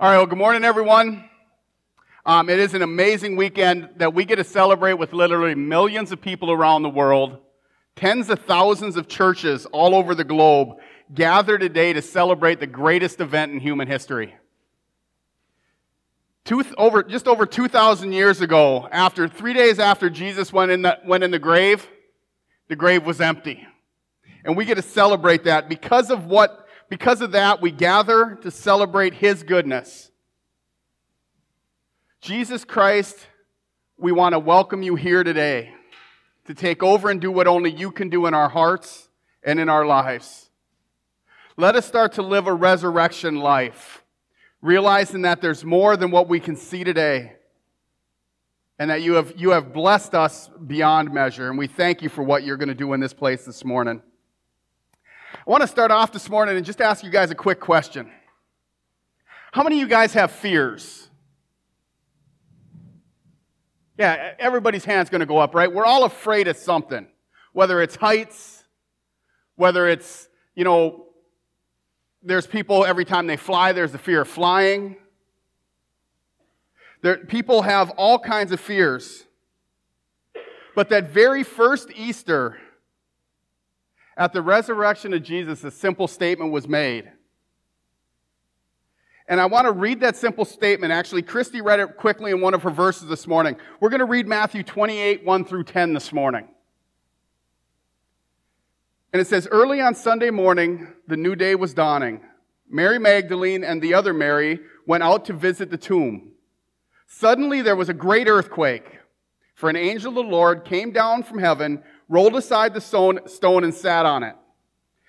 All right, well, good morning, everyone. Um, it is an amazing weekend that we get to celebrate with literally millions of people around the world. Tens of thousands of churches all over the globe gather today to celebrate the greatest event in human history. Two, over, just over 2,000 years ago, after three days after Jesus went in, the, went in the grave, the grave was empty. And we get to celebrate that because of what because of that, we gather to celebrate His goodness. Jesus Christ, we want to welcome you here today to take over and do what only you can do in our hearts and in our lives. Let us start to live a resurrection life, realizing that there's more than what we can see today and that you have, you have blessed us beyond measure. And we thank you for what you're going to do in this place this morning. I want to start off this morning and just ask you guys a quick question. How many of you guys have fears? Yeah, everybody's hand's going to go up, right? We're all afraid of something, whether it's heights, whether it's, you know, there's people every time they fly, there's the fear of flying. There, people have all kinds of fears. But that very first Easter, at the resurrection of Jesus, a simple statement was made. And I want to read that simple statement. Actually, Christy read it quickly in one of her verses this morning. We're going to read Matthew 28, 1 through 10 this morning. And it says, Early on Sunday morning, the new day was dawning. Mary Magdalene and the other Mary went out to visit the tomb. Suddenly there was a great earthquake, for an angel of the Lord came down from heaven rolled aside the stone, and sat on it.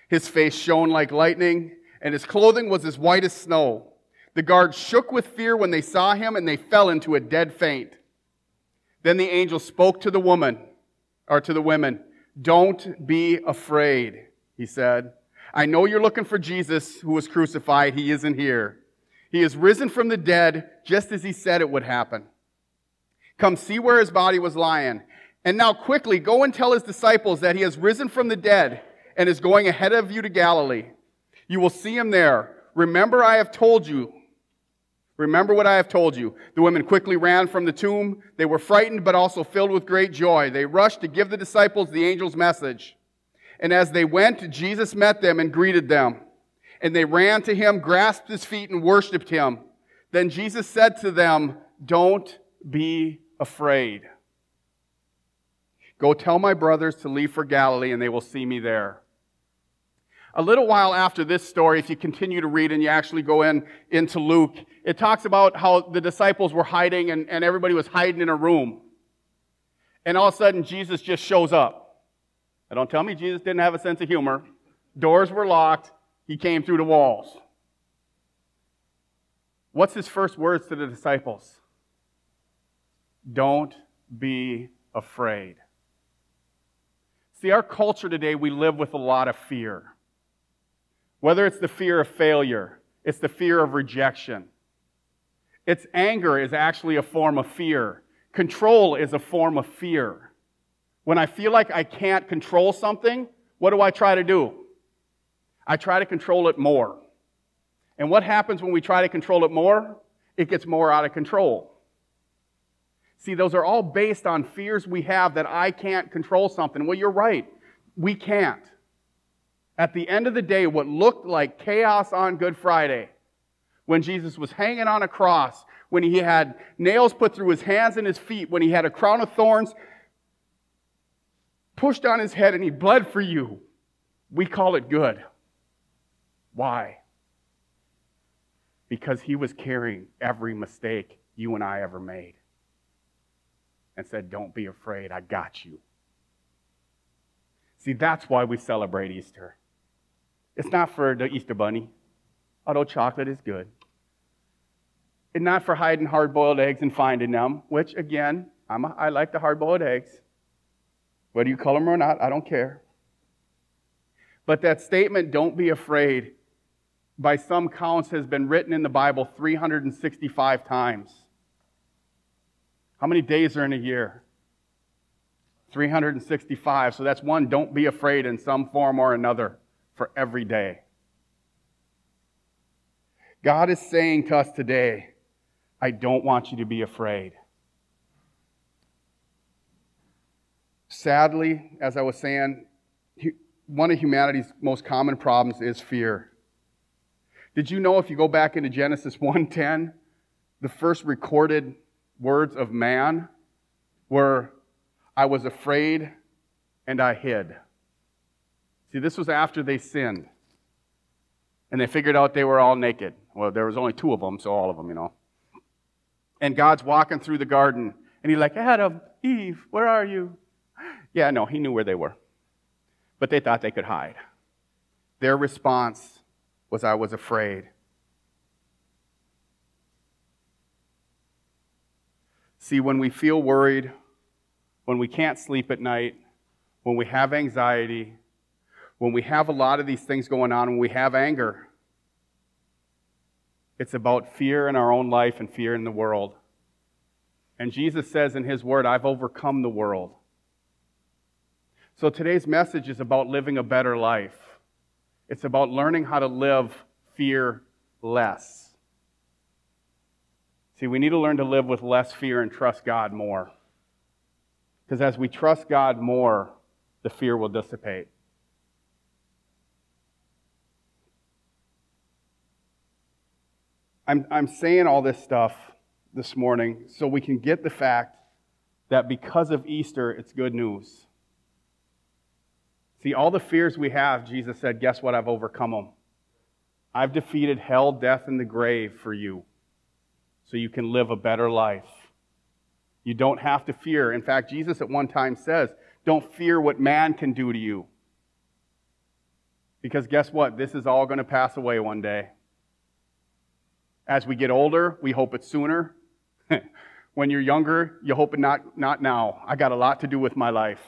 His face shone like lightning, and his clothing was as white as snow. The guards shook with fear when they saw him, and they fell into a dead faint. Then the angel spoke to the woman, or to the women, Don't be afraid, he said. I know you're looking for Jesus who was crucified. He isn't here. He is risen from the dead, just as he said it would happen. Come see where his body was lying. And now quickly go and tell his disciples that he has risen from the dead and is going ahead of you to Galilee. You will see him there. Remember, I have told you. Remember what I have told you. The women quickly ran from the tomb. They were frightened, but also filled with great joy. They rushed to give the disciples the angel's message. And as they went, Jesus met them and greeted them. And they ran to him, grasped his feet, and worshiped him. Then Jesus said to them, Don't be afraid. Go tell my brothers to leave for Galilee, and they will see me there. A little while after this story, if you continue to read and you actually go in into Luke, it talks about how the disciples were hiding and, and everybody was hiding in a room. And all of a sudden, Jesus just shows up. Now, don't tell me Jesus didn't have a sense of humor. Doors were locked. He came through the walls. What's his first words to the disciples? Don't be afraid. See, our culture today, we live with a lot of fear. Whether it's the fear of failure, it's the fear of rejection. It's anger is actually a form of fear. Control is a form of fear. When I feel like I can't control something, what do I try to do? I try to control it more. And what happens when we try to control it more? It gets more out of control. See, those are all based on fears we have that I can't control something. Well, you're right. We can't. At the end of the day, what looked like chaos on Good Friday, when Jesus was hanging on a cross, when he had nails put through his hands and his feet, when he had a crown of thorns pushed on his head and he bled for you, we call it good. Why? Because he was carrying every mistake you and I ever made and said, Don't be afraid, I got you. See, that's why we celebrate Easter. It's not for the Easter bunny, although chocolate is good. It's not for hiding hard boiled eggs and finding them, which, again, I'm a, I like the hard boiled eggs. Whether you color them or not, I don't care. But that statement, don't be afraid, by some counts has been written in the Bible 365 times. How many days are in a year? 365. So that's one, don't be afraid in some form or another for every day. God is saying to us today, I don't want you to be afraid. Sadly, as I was saying, one of humanity's most common problems is fear. Did you know if you go back into Genesis 1:10, the first recorded words of man were I was afraid and I hid. See, this was after they sinned. And they figured out they were all naked. Well, there was only two of them, so all of them, you know. And God's walking through the garden, and he's like, Adam, Eve, where are you? Yeah, no, he knew where they were. But they thought they could hide. Their response was, I was afraid. See, when we feel worried, when we can't sleep at night, when we have anxiety, when we have a lot of these things going on, when we have anger, it's about fear in our own life and fear in the world. And Jesus says in His Word, I've overcome the world. So today's message is about living a better life. It's about learning how to live fear less. See, we need to learn to live with less fear and trust God more. Because as we trust God more, the fear will dissipate. I'm, I'm saying all this stuff this morning so we can get the fact that because of Easter, it's good news. See, all the fears we have, Jesus said, guess what? I've overcome them. I've defeated hell, death, and the grave for you so you can live a better life. You don't have to fear. In fact, Jesus at one time says, don't fear what man can do to you. Because guess what? This is all going to pass away one day. As we get older, we hope it's sooner. when you're younger, you hope it not, not now. I got a lot to do with my life.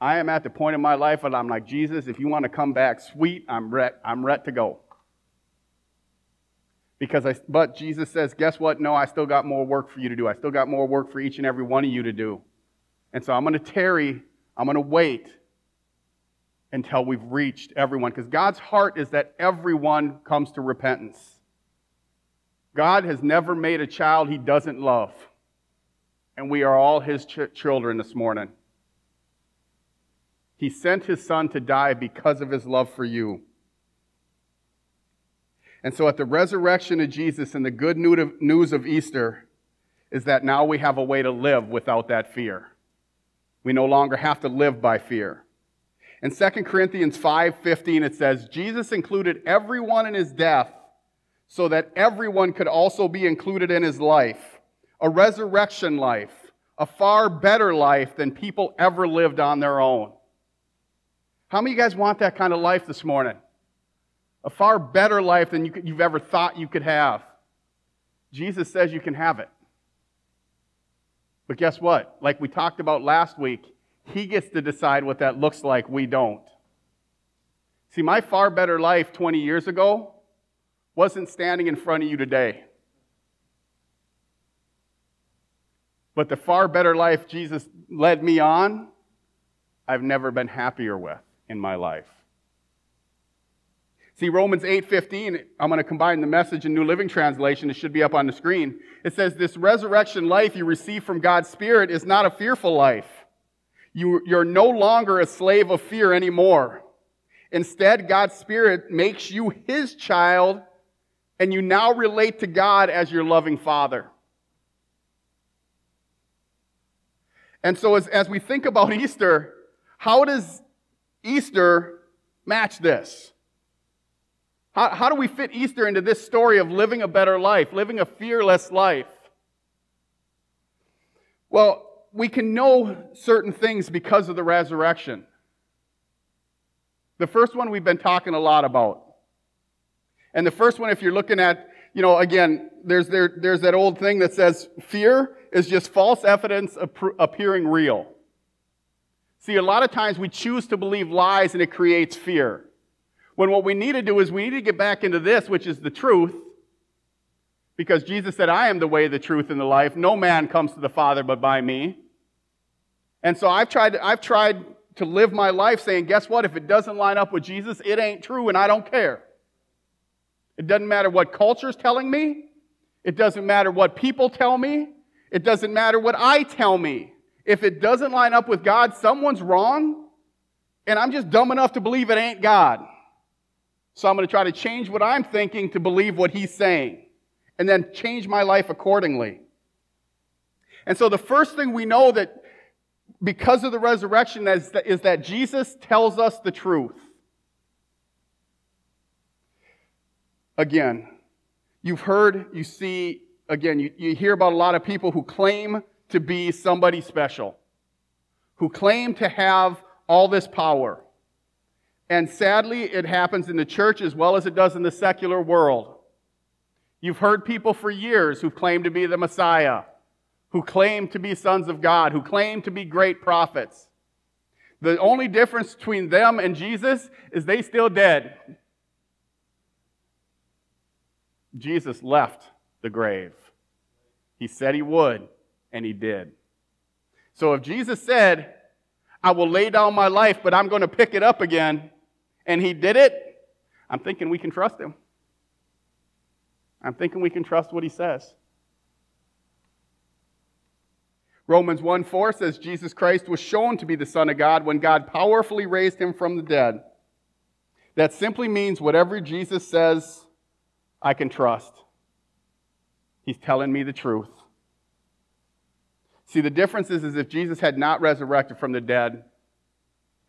I am at the point in my life where I'm like, Jesus, if you want to come back sweet, I'm ready, I'm ready to go. Because I, but Jesus says, guess what? No, I still got more work for you to do. I still got more work for each and every one of you to do. And so I'm going to tarry, I'm going to wait until we've reached everyone. Because God's heart is that everyone comes to repentance. God has never made a child he doesn't love. And we are all his ch- children this morning. He sent his son to die because of his love for you. And so at the resurrection of Jesus and the good news of Easter is that now we have a way to live without that fear. We no longer have to live by fear. In 2 Corinthians 5:15 it says Jesus included everyone in his death so that everyone could also be included in his life, a resurrection life, a far better life than people ever lived on their own. How many of you guys want that kind of life this morning? A far better life than you you've ever thought you could have. Jesus says you can have it. But guess what? Like we talked about last week, he gets to decide what that looks like. We don't. See, my far better life 20 years ago wasn't standing in front of you today. But the far better life Jesus led me on, I've never been happier with in my life. See Romans 8:15, I'm going to combine the message and New Living Translation. It should be up on the screen. It says this resurrection life you receive from God's spirit is not a fearful life. You, you're no longer a slave of fear anymore. Instead, God's spirit makes you his child and you now relate to God as your loving Father. And so, as, as we think about Easter, how does Easter match this? How, how do we fit Easter into this story of living a better life, living a fearless life? Well, we can know certain things because of the resurrection. The first one we've been talking a lot about and the first one, if you're looking at, you know, again, there's, there, there's that old thing that says fear is just false evidence appearing real. See, a lot of times we choose to believe lies and it creates fear. When what we need to do is we need to get back into this, which is the truth. Because Jesus said, I am the way, the truth, and the life. No man comes to the Father but by me. And so I've tried, I've tried to live my life saying, guess what? If it doesn't line up with Jesus, it ain't true and I don't care. It doesn't matter what culture's telling me. It doesn't matter what people tell me. It doesn't matter what I tell me. If it doesn't line up with God, someone's wrong, and I'm just dumb enough to believe it ain't God. So I'm going to try to change what I'm thinking to believe what He's saying, and then change my life accordingly. And so the first thing we know that because of the resurrection is that, is that Jesus tells us the truth. Again, you've heard, you see, again, you, you hear about a lot of people who claim to be somebody special, who claim to have all this power. And sadly, it happens in the church as well as it does in the secular world. You've heard people for years who claim to be the Messiah, who claim to be sons of God, who claim to be great prophets. The only difference between them and Jesus is they still dead. Jesus left the grave. He said he would, and he did. So if Jesus said, I will lay down my life, but I'm going to pick it up again, and he did it, I'm thinking we can trust him. I'm thinking we can trust what he says. Romans 1 4 says Jesus Christ was shown to be the Son of God when God powerfully raised him from the dead. That simply means whatever Jesus says, I can trust. He's telling me the truth. See, the difference is, is if Jesus had not resurrected from the dead,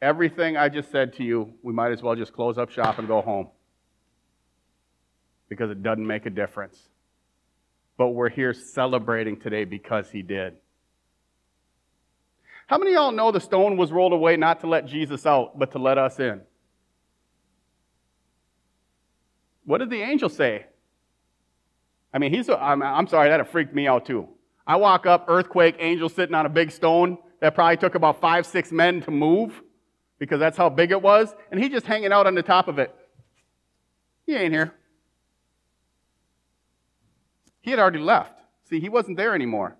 everything I just said to you, we might as well just close up shop and go home. Because it doesn't make a difference. But we're here celebrating today because he did. How many of y'all know the stone was rolled away not to let Jesus out, but to let us in? What did the angel say? I mean, he's, I'm, I'm sorry, that freaked me out too. I walk up, earthquake, angel sitting on a big stone that probably took about five, six men to move because that's how big it was, and he just hanging out on the top of it. He ain't here. He had already left. See, he wasn't there anymore.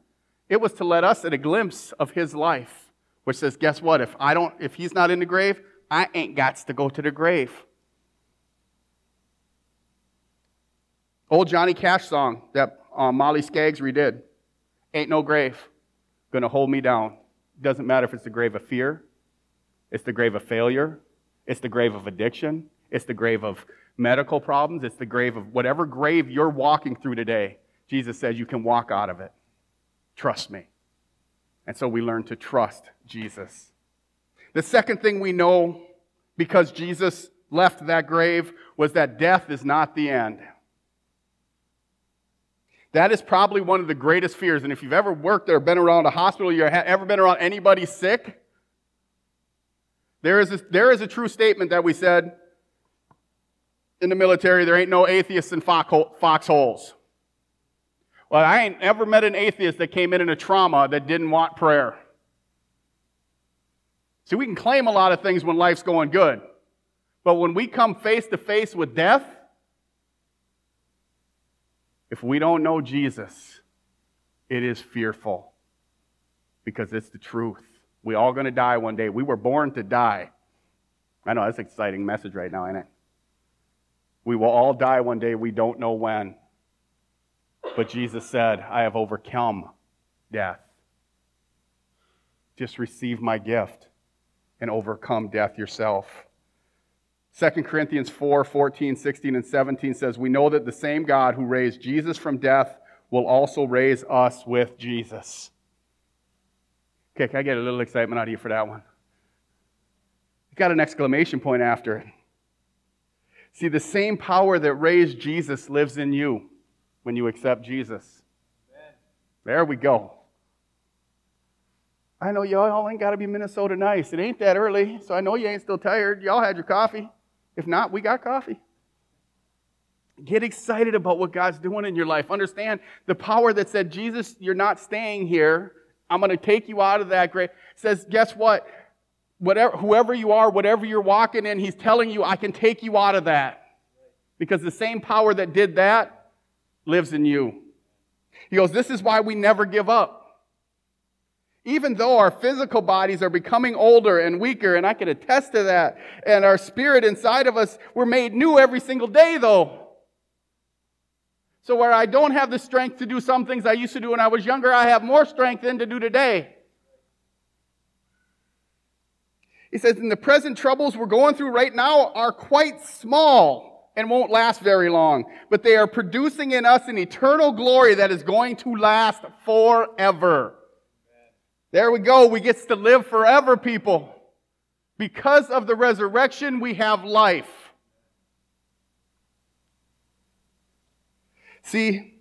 It was to let us at a glimpse of his life, which says, guess what? If I don't, if he's not in the grave, I ain't got to go to the grave. Old Johnny Cash song that uh, Molly Skaggs redid. Ain't no grave gonna hold me down. Doesn't matter if it's the grave of fear, it's the grave of failure, it's the grave of addiction, it's the grave of medical problems, it's the grave of whatever grave you're walking through today. Jesus says you can walk out of it. Trust me. And so we learn to trust Jesus. The second thing we know because Jesus left that grave was that death is not the end. That is probably one of the greatest fears. And if you've ever worked or been around a hospital, you've ever been around anybody sick, there is, a, there is a true statement that we said in the military there ain't no atheists in foxholes. Well, I ain't ever met an atheist that came in in a trauma that didn't want prayer. See, we can claim a lot of things when life's going good. But when we come face to face with death, if we don't know Jesus, it is fearful because it's the truth. We all going to die one day. We were born to die. I know that's an exciting message right now, ain't it? We will all die one day. We don't know when. But Jesus said, I have overcome death. Just receive my gift and overcome death yourself. 2 Corinthians 4 14, 16, and 17 says, We know that the same God who raised Jesus from death will also raise us with Jesus. Okay, can I get a little excitement out of you for that one? You got an exclamation point after it. See, the same power that raised Jesus lives in you when you accept Jesus. Amen. There we go. I know y'all ain't got to be Minnesota nice. It ain't that early, so I know you ain't still tired. Y'all had your coffee. If not, we got coffee. Get excited about what God's doing in your life. Understand the power that said, Jesus, you're not staying here. I'm going to take you out of that grave. Says, guess what? Whatever, whoever you are, whatever you're walking in, He's telling you, I can take you out of that. Because the same power that did that lives in you. He goes, This is why we never give up. Even though our physical bodies are becoming older and weaker, and I can attest to that, and our spirit inside of us, we're made new every single day, though. So, where I don't have the strength to do some things I used to do when I was younger, I have more strength than to do today. He says, and the present troubles we're going through right now are quite small and won't last very long, but they are producing in us an eternal glory that is going to last forever. There we go. We get to live forever, people. Because of the resurrection, we have life. See,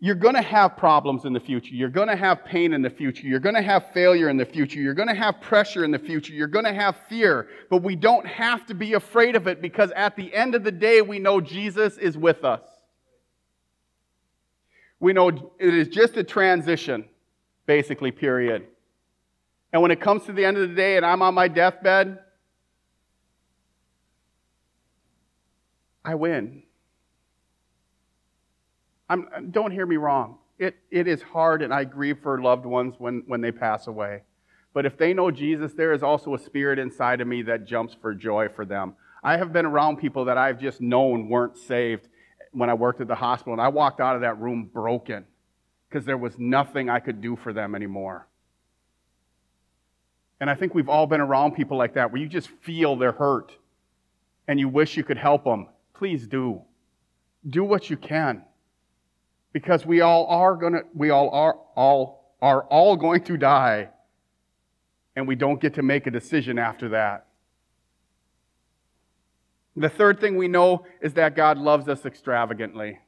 you're going to have problems in the future. You're going to have pain in the future. You're going to have failure in the future. You're going to have pressure in the future. You're going to have fear. But we don't have to be afraid of it because at the end of the day, we know Jesus is with us. We know it is just a transition, basically, period. And when it comes to the end of the day and I'm on my deathbed, I win. I'm, don't hear me wrong. It, it is hard, and I grieve for loved ones when, when they pass away. But if they know Jesus, there is also a spirit inside of me that jumps for joy for them. I have been around people that I've just known weren't saved when I worked at the hospital, and I walked out of that room broken because there was nothing I could do for them anymore. And I think we've all been around people like that where you just feel they're hurt and you wish you could help them. Please do. Do what you can. Because we all are going to we all are all are all going to die. And we don't get to make a decision after that. The third thing we know is that god loves us extravagantly.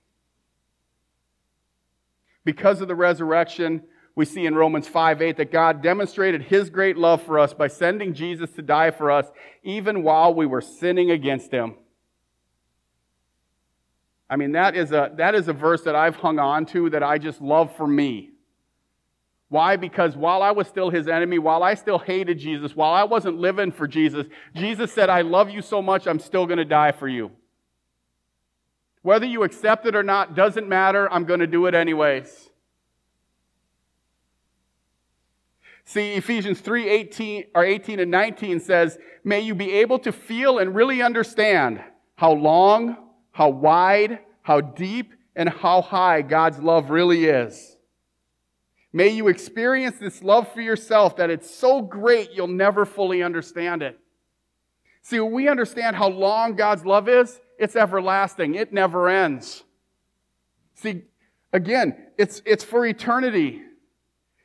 Because of the resurrection we see in romans 5 8 that god demonstrated his great love for us by sending jesus to die for us even while we were sinning against him I mean, that is a, that is a verse that I've hung on to that I just love for me. Why? Because while I was still his enemy, while I still hated Jesus, while I wasn't living for Jesus, Jesus said, I love you so much, I'm still going to die for you. Whether you accept it or not doesn't matter, I'm going to do it anyways. See, Ephesians 3 18, or 18 and 19 says, May you be able to feel and really understand how long, how wide, how deep, and how high God's love really is. May you experience this love for yourself that it's so great you'll never fully understand it. See, when we understand how long God's love is, it's everlasting. It never ends. See, again, it's, it's for eternity.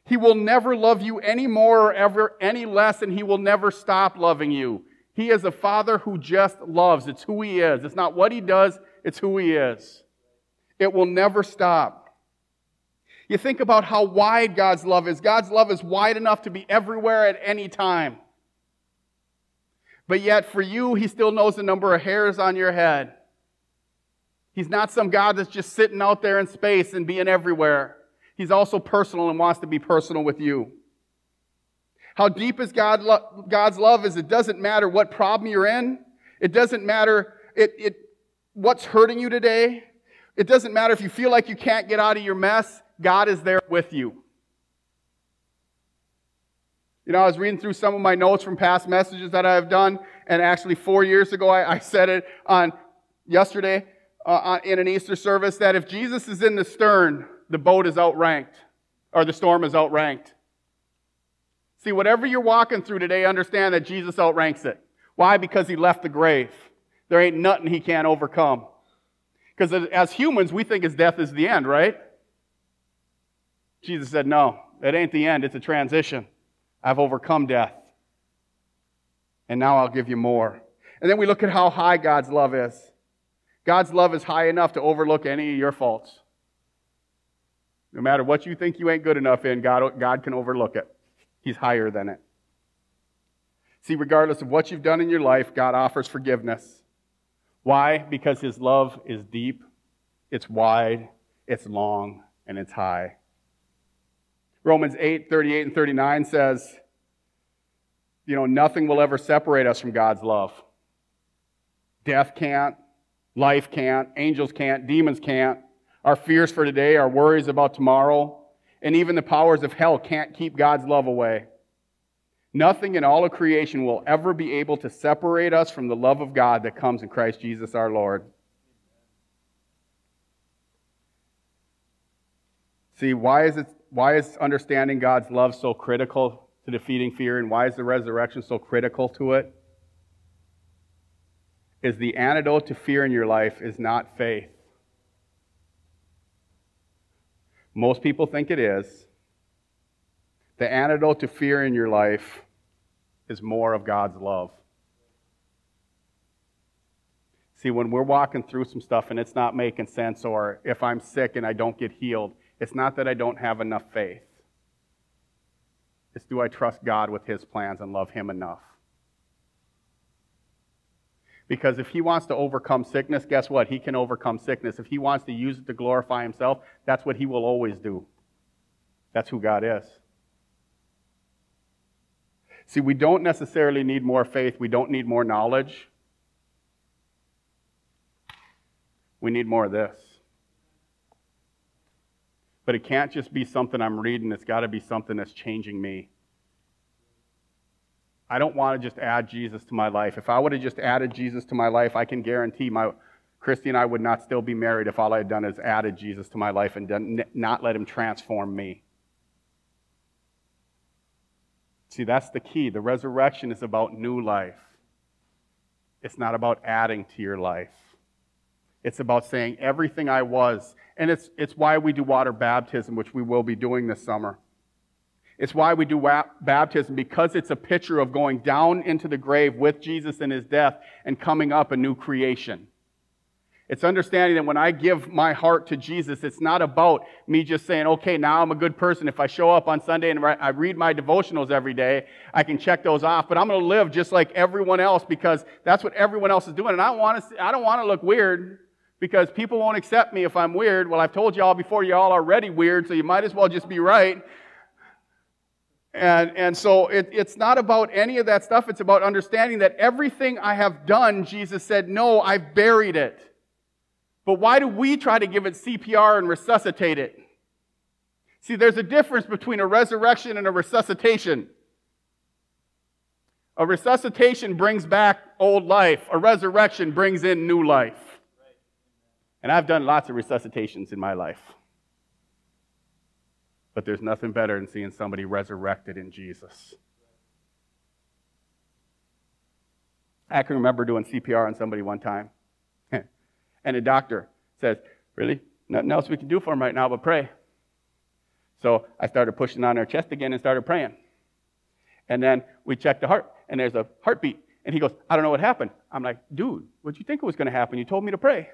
He will never love you any more or ever any less, and he will never stop loving you. He is a father who just loves. It's who he is. It's not what he does, it's who he is. It will never stop. You think about how wide God's love is. God's love is wide enough to be everywhere at any time. But yet, for you, He still knows the number of hairs on your head. He's not some God that's just sitting out there in space and being everywhere. He's also personal and wants to be personal with you. How deep is God lo- God's love is it doesn't matter what problem you're in. It doesn't matter it, it, what's hurting you today. It doesn't matter if you feel like you can't get out of your mess. God is there with you. You know, I was reading through some of my notes from past messages that I've done, and actually four years ago, I, I said it on yesterday uh, in an Easter service that if Jesus is in the stern, the boat is outranked, or the storm is outranked. See, whatever you're walking through today, understand that Jesus outranks it. Why? Because he left the grave. There ain't nothing he can't overcome. Because as humans, we think his death is the end, right? Jesus said, No, it ain't the end, it's a transition. I've overcome death. And now I'll give you more. And then we look at how high God's love is. God's love is high enough to overlook any of your faults. No matter what you think you ain't good enough in, God, God can overlook it. He's higher than it. See, regardless of what you've done in your life, God offers forgiveness. Why? Because His love is deep, it's wide, it's long, and it's high. Romans 8 38 and 39 says, you know, nothing will ever separate us from God's love. Death can't, life can't, angels can't, demons can't. Our fears for today, our worries about tomorrow, and even the powers of hell can't keep God's love away. Nothing in all of creation will ever be able to separate us from the love of God that comes in Christ Jesus our Lord. See, why is, it, why is understanding God's love so critical to defeating fear, and why is the resurrection so critical to it? Is the antidote to fear in your life is not faith. Most people think it is, the antidote to fear in your life is more of God's love. See, when we're walking through some stuff and it's not making sense, or if I'm sick and I don't get healed, it's not that I don't have enough faith. It's do I trust God with His plans and love Him enough? Because if He wants to overcome sickness, guess what? He can overcome sickness. If He wants to use it to glorify Himself, that's what He will always do. That's who God is. See, we don't necessarily need more faith, we don't need more knowledge. We need more of this. But it can't just be something I'm reading, it's got to be something that's changing me. I don't want to just add Jesus to my life. If I would have just added Jesus to my life, I can guarantee my Christy and I would not still be married if all I had done is added Jesus to my life and done, not let him transform me. See, that's the key. The resurrection is about new life. It's not about adding to your life. It's about saying everything I was. And it's, it's why we do water baptism, which we will be doing this summer. It's why we do wa- baptism, because it's a picture of going down into the grave with Jesus in his death and coming up a new creation. It's understanding that when I give my heart to Jesus, it's not about me just saying, okay, now I'm a good person. If I show up on Sunday and I read my devotionals every day, I can check those off. But I'm going to live just like everyone else because that's what everyone else is doing. And I, want to, I don't want to look weird because people won't accept me if I'm weird. Well, I've told you all before, you all already weird, so you might as well just be right. And, and so it, it's not about any of that stuff. It's about understanding that everything I have done, Jesus said, no, I've buried it. But why do we try to give it CPR and resuscitate it? See, there's a difference between a resurrection and a resuscitation. A resuscitation brings back old life, a resurrection brings in new life. And I've done lots of resuscitations in my life. But there's nothing better than seeing somebody resurrected in Jesus. I can remember doing CPR on somebody one time. And a doctor says, Really? Nothing else we can do for him right now but pray. So I started pushing on her chest again and started praying. And then we checked the heart, and there's a heartbeat. And he goes, I don't know what happened. I'm like, dude, what do you think was going to happen? You told me to pray.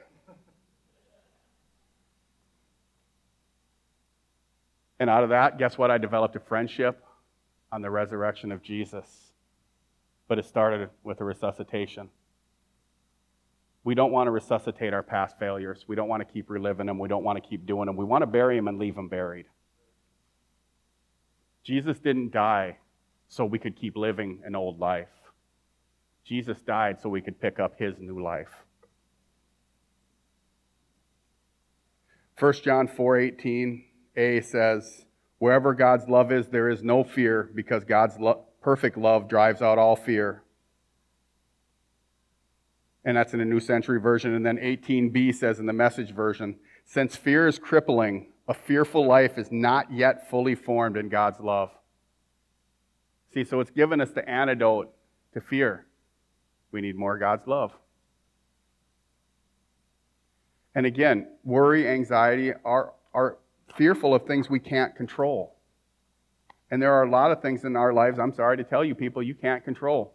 And out of that, guess what? I developed a friendship on the resurrection of Jesus. But it started with a resuscitation. We don't want to resuscitate our past failures. We don't want to keep reliving them. We don't want to keep doing them. We want to bury them and leave them buried. Jesus didn't die so we could keep living an old life. Jesus died so we could pick up his new life. 1 John 4:18a says, "Wherever God's love is, there is no fear, because God's lo- perfect love drives out all fear." And that's in a New Century Version. And then 18b says in the Message Version, since fear is crippling, a fearful life is not yet fully formed in God's love. See, so it's given us the antidote to fear. We need more God's love. And again, worry, anxiety are, are fearful of things we can't control. And there are a lot of things in our lives, I'm sorry to tell you people, you can't control.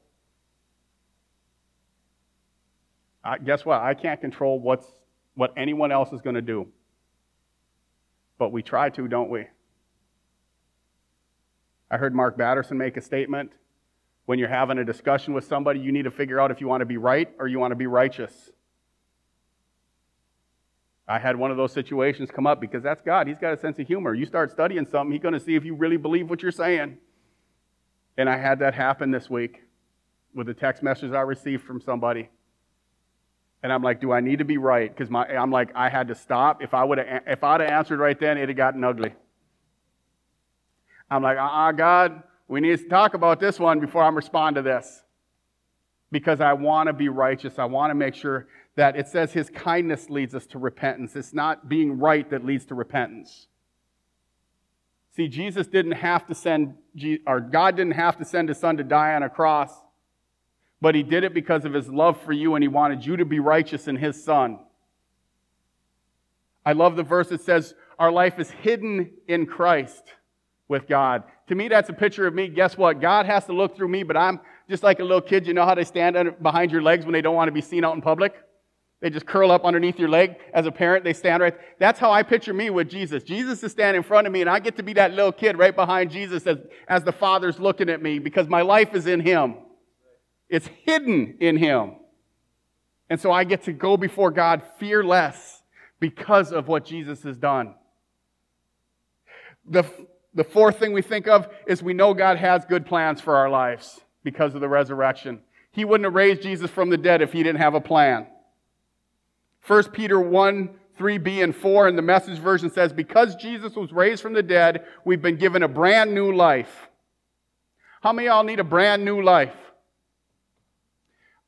I, guess what? I can't control what's, what anyone else is going to do. But we try to, don't we? I heard Mark Batterson make a statement. When you're having a discussion with somebody, you need to figure out if you want to be right or you want to be righteous. I had one of those situations come up because that's God. He's got a sense of humor. You start studying something, He's going to see if you really believe what you're saying. And I had that happen this week with a text message I received from somebody. And I'm like, do I need to be right? Because I'm like, I had to stop. If I would have, if I'd have answered right then, it'd have gotten ugly. I'm like, uh-uh, God, we need to talk about this one before I respond to this. Because I want to be righteous. I want to make sure that it says his kindness leads us to repentance. It's not being right that leads to repentance. See, Jesus didn't have to send, or God didn't have to send his son to die on a cross, but he did it because of his love for you and he wanted you to be righteous in his son. I love the verse that says, Our life is hidden in Christ with God. To me, that's a picture of me. Guess what? God has to look through me, but I'm just like a little kid. You know how they stand behind your legs when they don't want to be seen out in public? They just curl up underneath your leg. As a parent, they stand right. That's how I picture me with Jesus. Jesus is standing in front of me, and I get to be that little kid right behind Jesus as, as the Father's looking at me because my life is in Him. It's hidden in Him. And so I get to go before God fearless because of what Jesus has done. The, the fourth thing we think of is we know God has good plans for our lives because of the resurrection. He wouldn't have raised Jesus from the dead if he didn't have a plan. 1 Peter 1, 3b and 4 in the message version says, Because Jesus was raised from the dead, we've been given a brand new life. How many of y'all need a brand new life?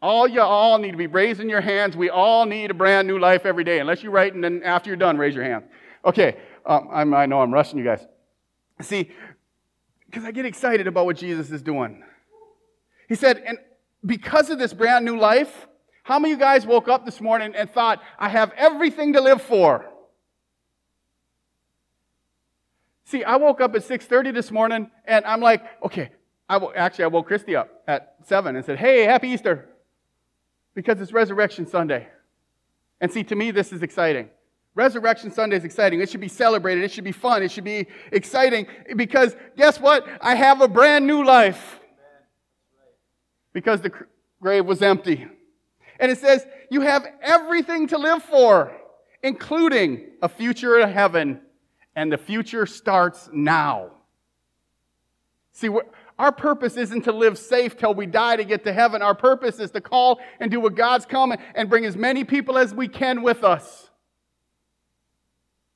All you all need to be raising your hands. We all need a brand new life every day. Unless you write and then after you're done, raise your hand. Okay, um, i know I'm rushing you guys. See, because I get excited about what Jesus is doing. He said, and because of this brand new life, how many of you guys woke up this morning and thought, I have everything to live for? See, I woke up at 6:30 this morning and I'm like, okay, I w- actually I woke Christy up at 7 and said, "Hey, happy Easter." Because it's Resurrection Sunday. And see, to me this is exciting. Resurrection Sunday is exciting. It should be celebrated. It should be fun. It should be exciting because guess what? I have a brand new life. Because the grave was empty. And it says, you have everything to live for, including a future in heaven, and the future starts now. See, our purpose isn't to live safe till we die to get to heaven. Our purpose is to call and do what God's come and bring as many people as we can with us.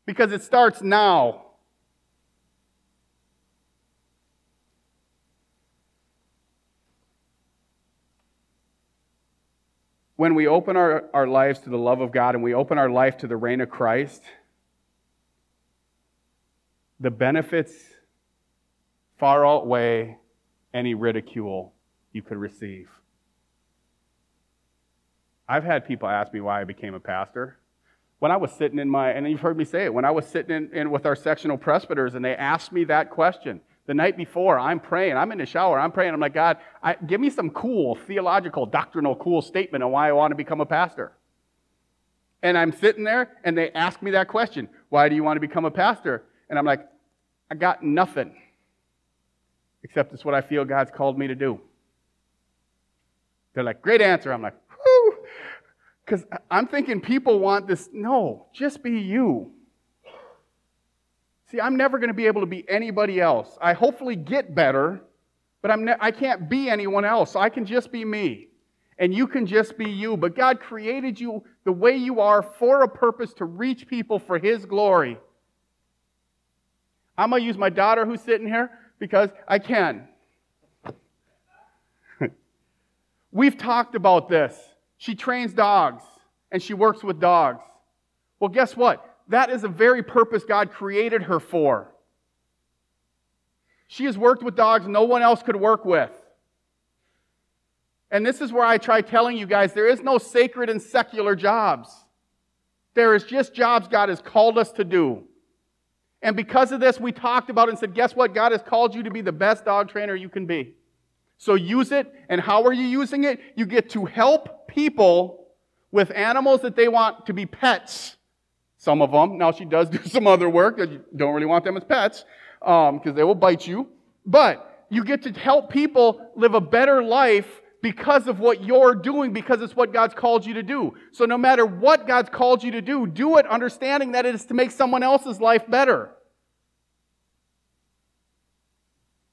Because it starts now. when we open our, our lives to the love of God and we open our life to the reign of Christ, the benefits far outweigh any ridicule you could receive. I've had people ask me why I became a pastor. When I was sitting in my, and you've heard me say it, when I was sitting in, in with our sectional presbyters and they asked me that question, the night before, I'm praying. I'm in the shower. I'm praying. I'm like, God, I, give me some cool, theological, doctrinal, cool statement on why I want to become a pastor. And I'm sitting there, and they ask me that question Why do you want to become a pastor? And I'm like, I got nothing, except it's what I feel God's called me to do. They're like, Great answer. I'm like, Whoo. Because I'm thinking people want this. No, just be you. See, I'm never going to be able to be anybody else. I hopefully get better, but I'm ne- I can't be anyone else. I can just be me. And you can just be you. But God created you the way you are for a purpose to reach people for His glory. I'm going to use my daughter who's sitting here because I can. We've talked about this. She trains dogs and she works with dogs. Well, guess what? that is the very purpose God created her for. She has worked with dogs no one else could work with. And this is where I try telling you guys there is no sacred and secular jobs. There is just jobs God has called us to do. And because of this, we talked about it and said, guess what? God has called you to be the best dog trainer you can be. So use it. And how are you using it? You get to help people with animals that they want to be pets some of them. Now, she does do some other work that you don't really want them as pets because um, they will bite you. But you get to help people live a better life because of what you're doing, because it's what God's called you to do. So, no matter what God's called you to do, do it understanding that it is to make someone else's life better.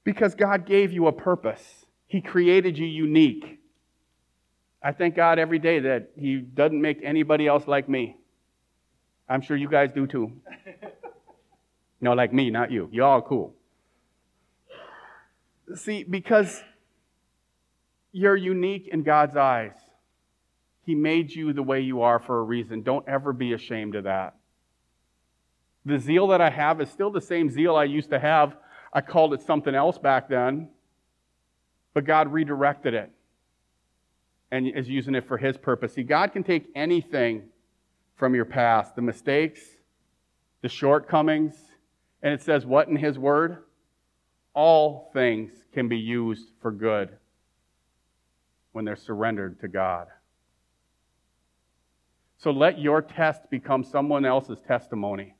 Because God gave you a purpose, He created you unique. I thank God every day that He doesn't make anybody else like me. I'm sure you guys do too. no, like me, not you. Y'all cool. See, because you're unique in God's eyes. He made you the way you are for a reason. Don't ever be ashamed of that. The zeal that I have is still the same zeal I used to have. I called it something else back then, but God redirected it and is using it for His purpose. See, God can take anything from your past the mistakes, the shortcomings, and it says what in His Word? All things can be used for good when they're surrendered to God. So let your test become someone else's testimony.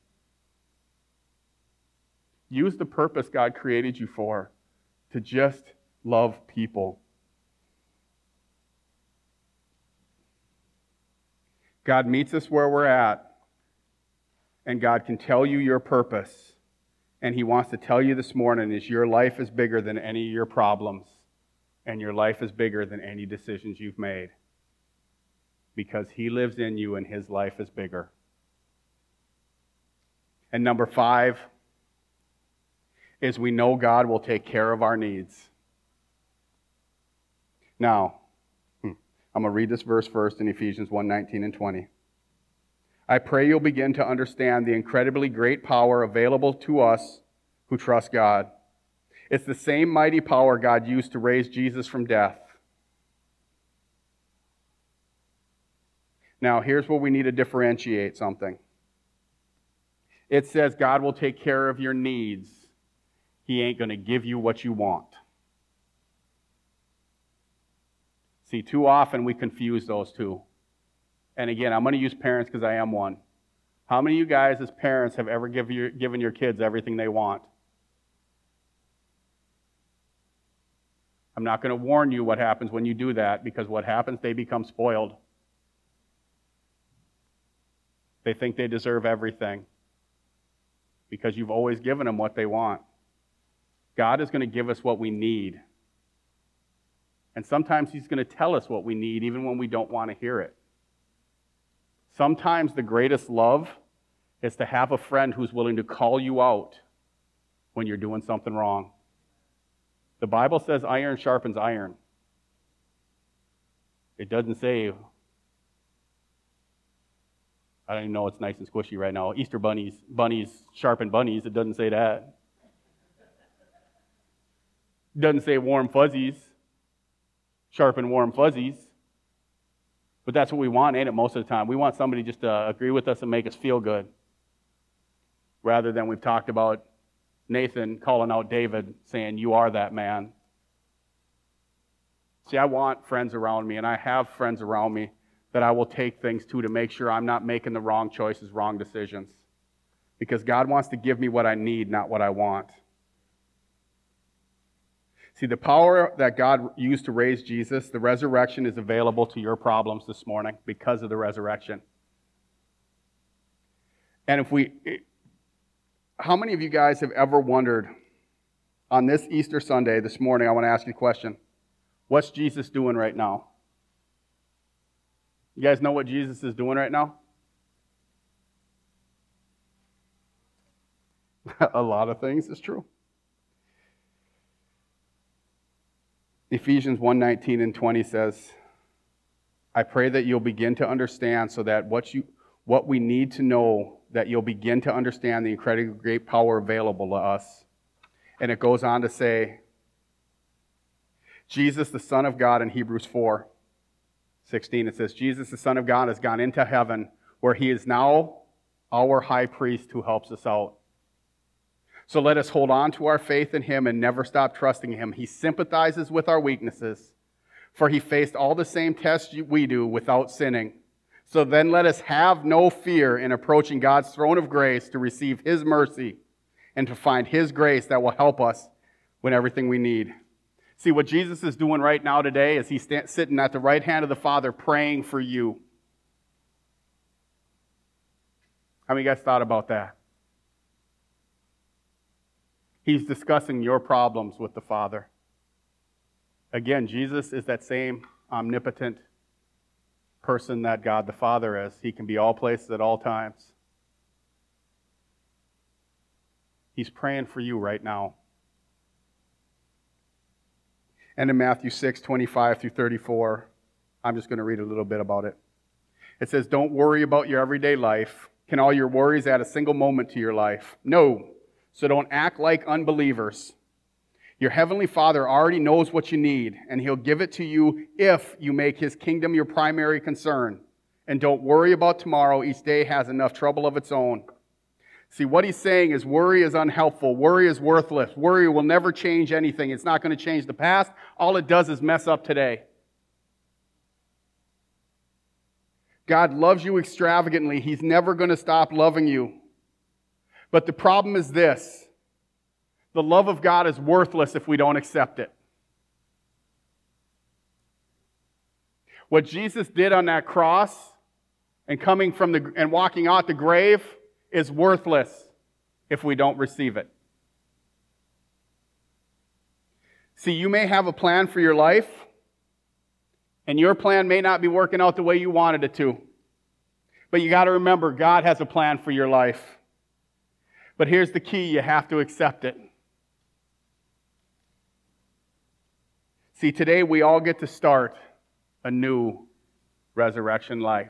Use the purpose God created you for to just love people. God meets us where we're at, and God can tell you your purpose. And He wants to tell you this morning is your life is bigger than any of your problems, and your life is bigger than any decisions you've made. Because He lives in you, and His life is bigger. And number five is we know God will take care of our needs. Now, hmm, I'm going to read this verse first in Ephesians 1 19 and 20. I pray you'll begin to understand the incredibly great power available to us who trust God. It's the same mighty power God used to raise Jesus from death. Now, here's where we need to differentiate something. It says God will take care of your needs. He ain't going to give you what you want. See, too often we confuse those two. And again, I'm going to use parents because I am one. How many of you guys, as parents, have ever give your, given your kids everything they want? I'm not going to warn you what happens when you do that because what happens, they become spoiled. They think they deserve everything because you've always given them what they want. God is going to give us what we need. And sometimes He's going to tell us what we need even when we don't want to hear it. Sometimes the greatest love is to have a friend who's willing to call you out when you're doing something wrong. The Bible says iron sharpens iron. It doesn't say, I don't even know it's nice and squishy right now. Easter bunnies, bunnies sharpen bunnies. It doesn't say that. It doesn't say warm fuzzies sharpen warm fuzzies. But that's what we want, ain't it, most of the time? We want somebody just to agree with us and make us feel good. Rather than we've talked about Nathan calling out David, saying, You are that man. See, I want friends around me, and I have friends around me that I will take things to to make sure I'm not making the wrong choices, wrong decisions. Because God wants to give me what I need, not what I want. See, the power that God used to raise Jesus, the resurrection is available to your problems this morning because of the resurrection. And if we, how many of you guys have ever wondered on this Easter Sunday, this morning, I want to ask you a question. What's Jesus doing right now? You guys know what Jesus is doing right now? a lot of things is true. Ephesians 1:19 and 20 says, I pray that you'll begin to understand so that what you what we need to know that you'll begin to understand the incredibly great power available to us. And it goes on to say, Jesus, the Son of God, in Hebrews 4 16, it says, Jesus, the Son of God, has gone into heaven where he is now our high priest who helps us out. So let us hold on to our faith in him and never stop trusting him. He sympathizes with our weaknesses, for he faced all the same tests we do without sinning. So then let us have no fear in approaching God's throne of grace to receive his mercy and to find his grace that will help us when everything we need. See, what Jesus is doing right now today is he's sitting at the right hand of the Father praying for you. How many guys thought about that? He's discussing your problems with the Father. Again, Jesus is that same omnipotent person that God the Father is. He can be all places at all times. He's praying for you right now. And in Matthew 6, 25 through 34, I'm just going to read a little bit about it. It says, Don't worry about your everyday life Can all your worries add a single moment to your life? No. So don't act like unbelievers. Your heavenly Father already knows what you need, and He'll give it to you if you make His kingdom your primary concern. And don't worry about tomorrow. Each day has enough trouble of its own. See, what he's saying is worry is unhelpful. Worry is worthless. Worry will never change anything. It's not going to change the past. All it does is mess up today. God loves you extravagantly. He's never going to stop loving you. But the problem is this the love of God is worthless if we don't accept it. What Jesus did on that cross and coming from the and walking out the grave is worthless if we don't receive it. See, you may have a plan for your life, and your plan may not be working out the way you wanted it to. But you got to remember, God has a plan for your life. But here's the key you have to accept it. See, today we all get to start a new resurrection life.